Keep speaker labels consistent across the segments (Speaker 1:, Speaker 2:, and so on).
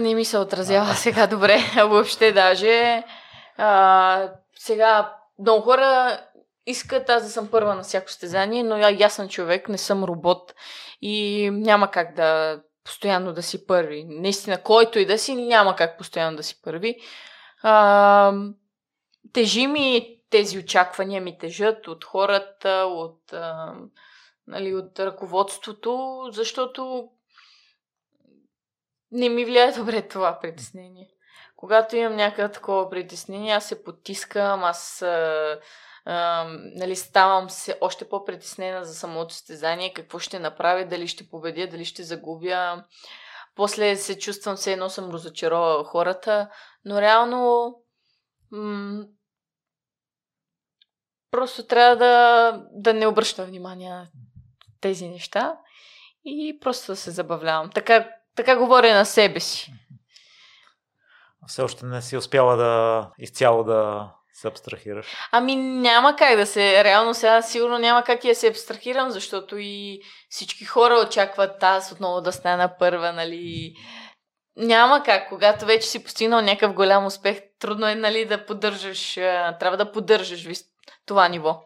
Speaker 1: Не ми се отразява сега добре, въобще даже. А, сега, много хора искат аз да съм първа на всяко стезание, но аз съм човек, не съм робот и няма как да постоянно да си първи. Наистина, който и да си, няма как постоянно да си първи. А, тежи ми тези очаквания ми тежат от хората, от, а, нали, от ръководството, защото не ми влияе добре това притеснение. Когато имам някакво такова притеснение, аз се потискам, аз а, а, нали, ставам се още по-притеснена за самото стезание, какво ще направя, дали ще победя, дали ще загубя. После се чувствам все едно съм разочаровала хората, но реално м- просто трябва да, да не обръщам внимание на тези неща и просто да се забавлявам. Така, така говоря на себе си.
Speaker 2: Все още не си успяла да изцяло да се абстрахираш?
Speaker 1: Ами няма как да се. Реално сега сигурно няма как и да се абстрахирам, защото и всички хора очакват аз отново да стана първа, нали. Няма как. Когато вече си постигнал някакъв голям успех, трудно е, нали, да поддържаш, трябва да поддържаш това ниво.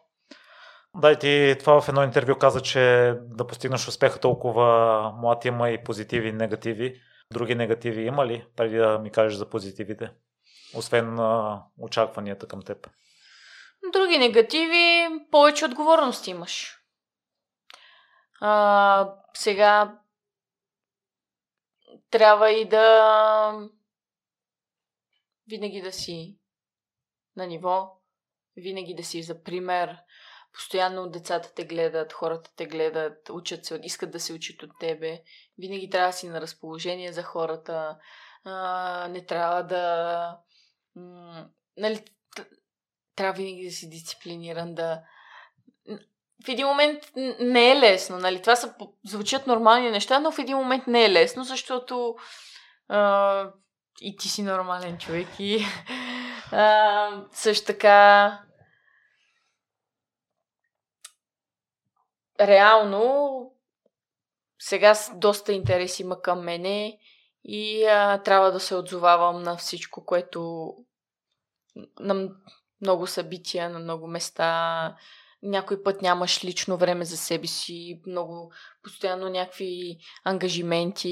Speaker 2: Да, ти това в едно интервю каза, че да постигнеш успеха толкова млад има и позитиви и негативи. Други негативи има ли, преди да ми кажеш за позитивите? Освен а, очакванията към теб.
Speaker 1: Други негативи, повече отговорност имаш. А, сега трябва и да винаги да си на ниво, винаги да си за пример. Постоянно децата те гледат, хората те гледат, учат се, искат да се учат от тебе. Винаги трябва да си на разположение за хората. А, не трябва да нали, трябва винаги да си дисциплиниран, да... В един момент не е лесно, нали? Това са, звучат нормални неща, но в един момент не е лесно, защото а, и ти си нормален човек и а, също така реално сега доста интерес има към мене и а, трябва да се отзовавам на всичко, което на много събития, на много места. Някой път нямаш лично време за себе си, много постоянно някакви ангажименти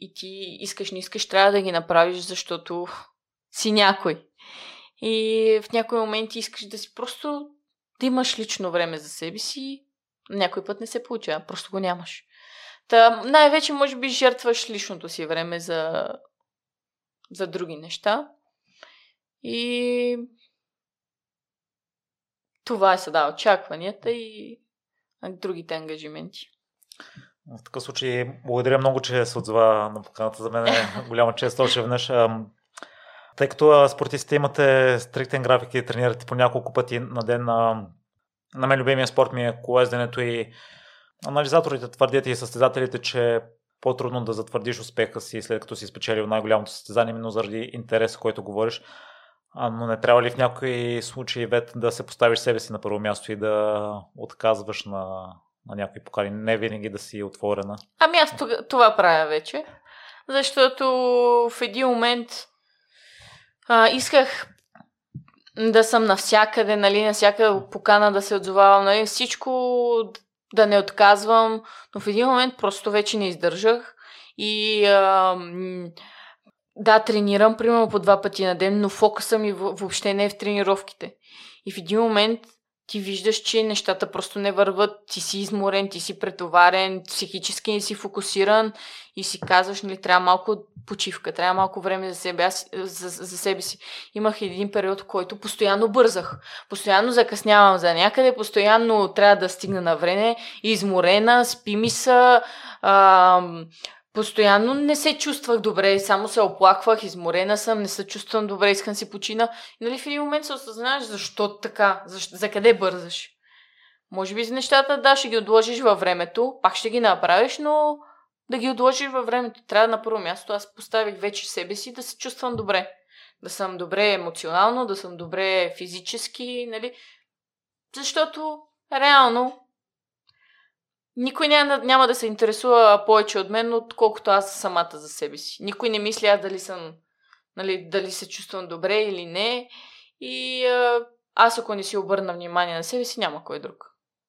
Speaker 1: и ти искаш, не искаш, трябва да ги направиш, защото си някой. И в някои моменти искаш да си просто да имаш лично време за себе си. Някой път не се получава, просто го нямаш. Та, най-вече, може би, жертваш личното си време за, за други неща. И това е сега очакванията и другите ангажименти.
Speaker 2: В такъв случай, благодаря много, че се отзова на поканата. За мен е голяма чест още веднъж. Тъй като спортистите имате стриктен график и тренирате по няколко пъти на ден, на, мен любимия спорт ми е колезденето и анализаторите твърдят и състезателите, че е по-трудно да затвърдиш успеха си след като си спечелил най-голямото състезание, именно заради интереса, който говориш. А, но не трябва ли в някои случаи вет да се поставиш себе си на първо място и да отказваш на, на някои покани? Не винаги да си отворена.
Speaker 1: Ами аз това правя вече. Защото в един момент а, исках да съм навсякъде, нали, на покана да се отзовавам, нали, всичко да не отказвам, но в един момент просто вече не издържах и а, да, тренирам примерно по два пъти на ден, но фокуса ми въобще не е в тренировките. И в един момент ти виждаш, че нещата просто не върват, ти си изморен, ти си претоварен, психически не си фокусиран и си казваш, нали, трябва малко почивка, трябва малко време за себе, за, за себе си. Имах един период, в който постоянно бързах, постоянно закъснявам за някъде, постоянно трябва да стигна на време, изморена, спи ми са, ам, Постоянно не се чувствах добре, само се оплаквах, изморена съм, не се чувствам добре, искам си почина. И нали в един момент се осъзнаваш защо така, защо, за къде бързаш. Може би за нещата, да, ще ги отложиш във времето, пак ще ги направиш, но да ги отложиш във времето. Трябва на първо място. Аз поставих вече себе си да се чувствам добре. Да съм добре емоционално, да съм добре физически, нали? Защото реално никой няма, няма да се интересува повече от мен, отколкото аз самата за себе си. Никой не мисли аз дали съм, нали, дали се чувствам добре или не. И а, аз ако не си обърна внимание на себе си, няма кой друг.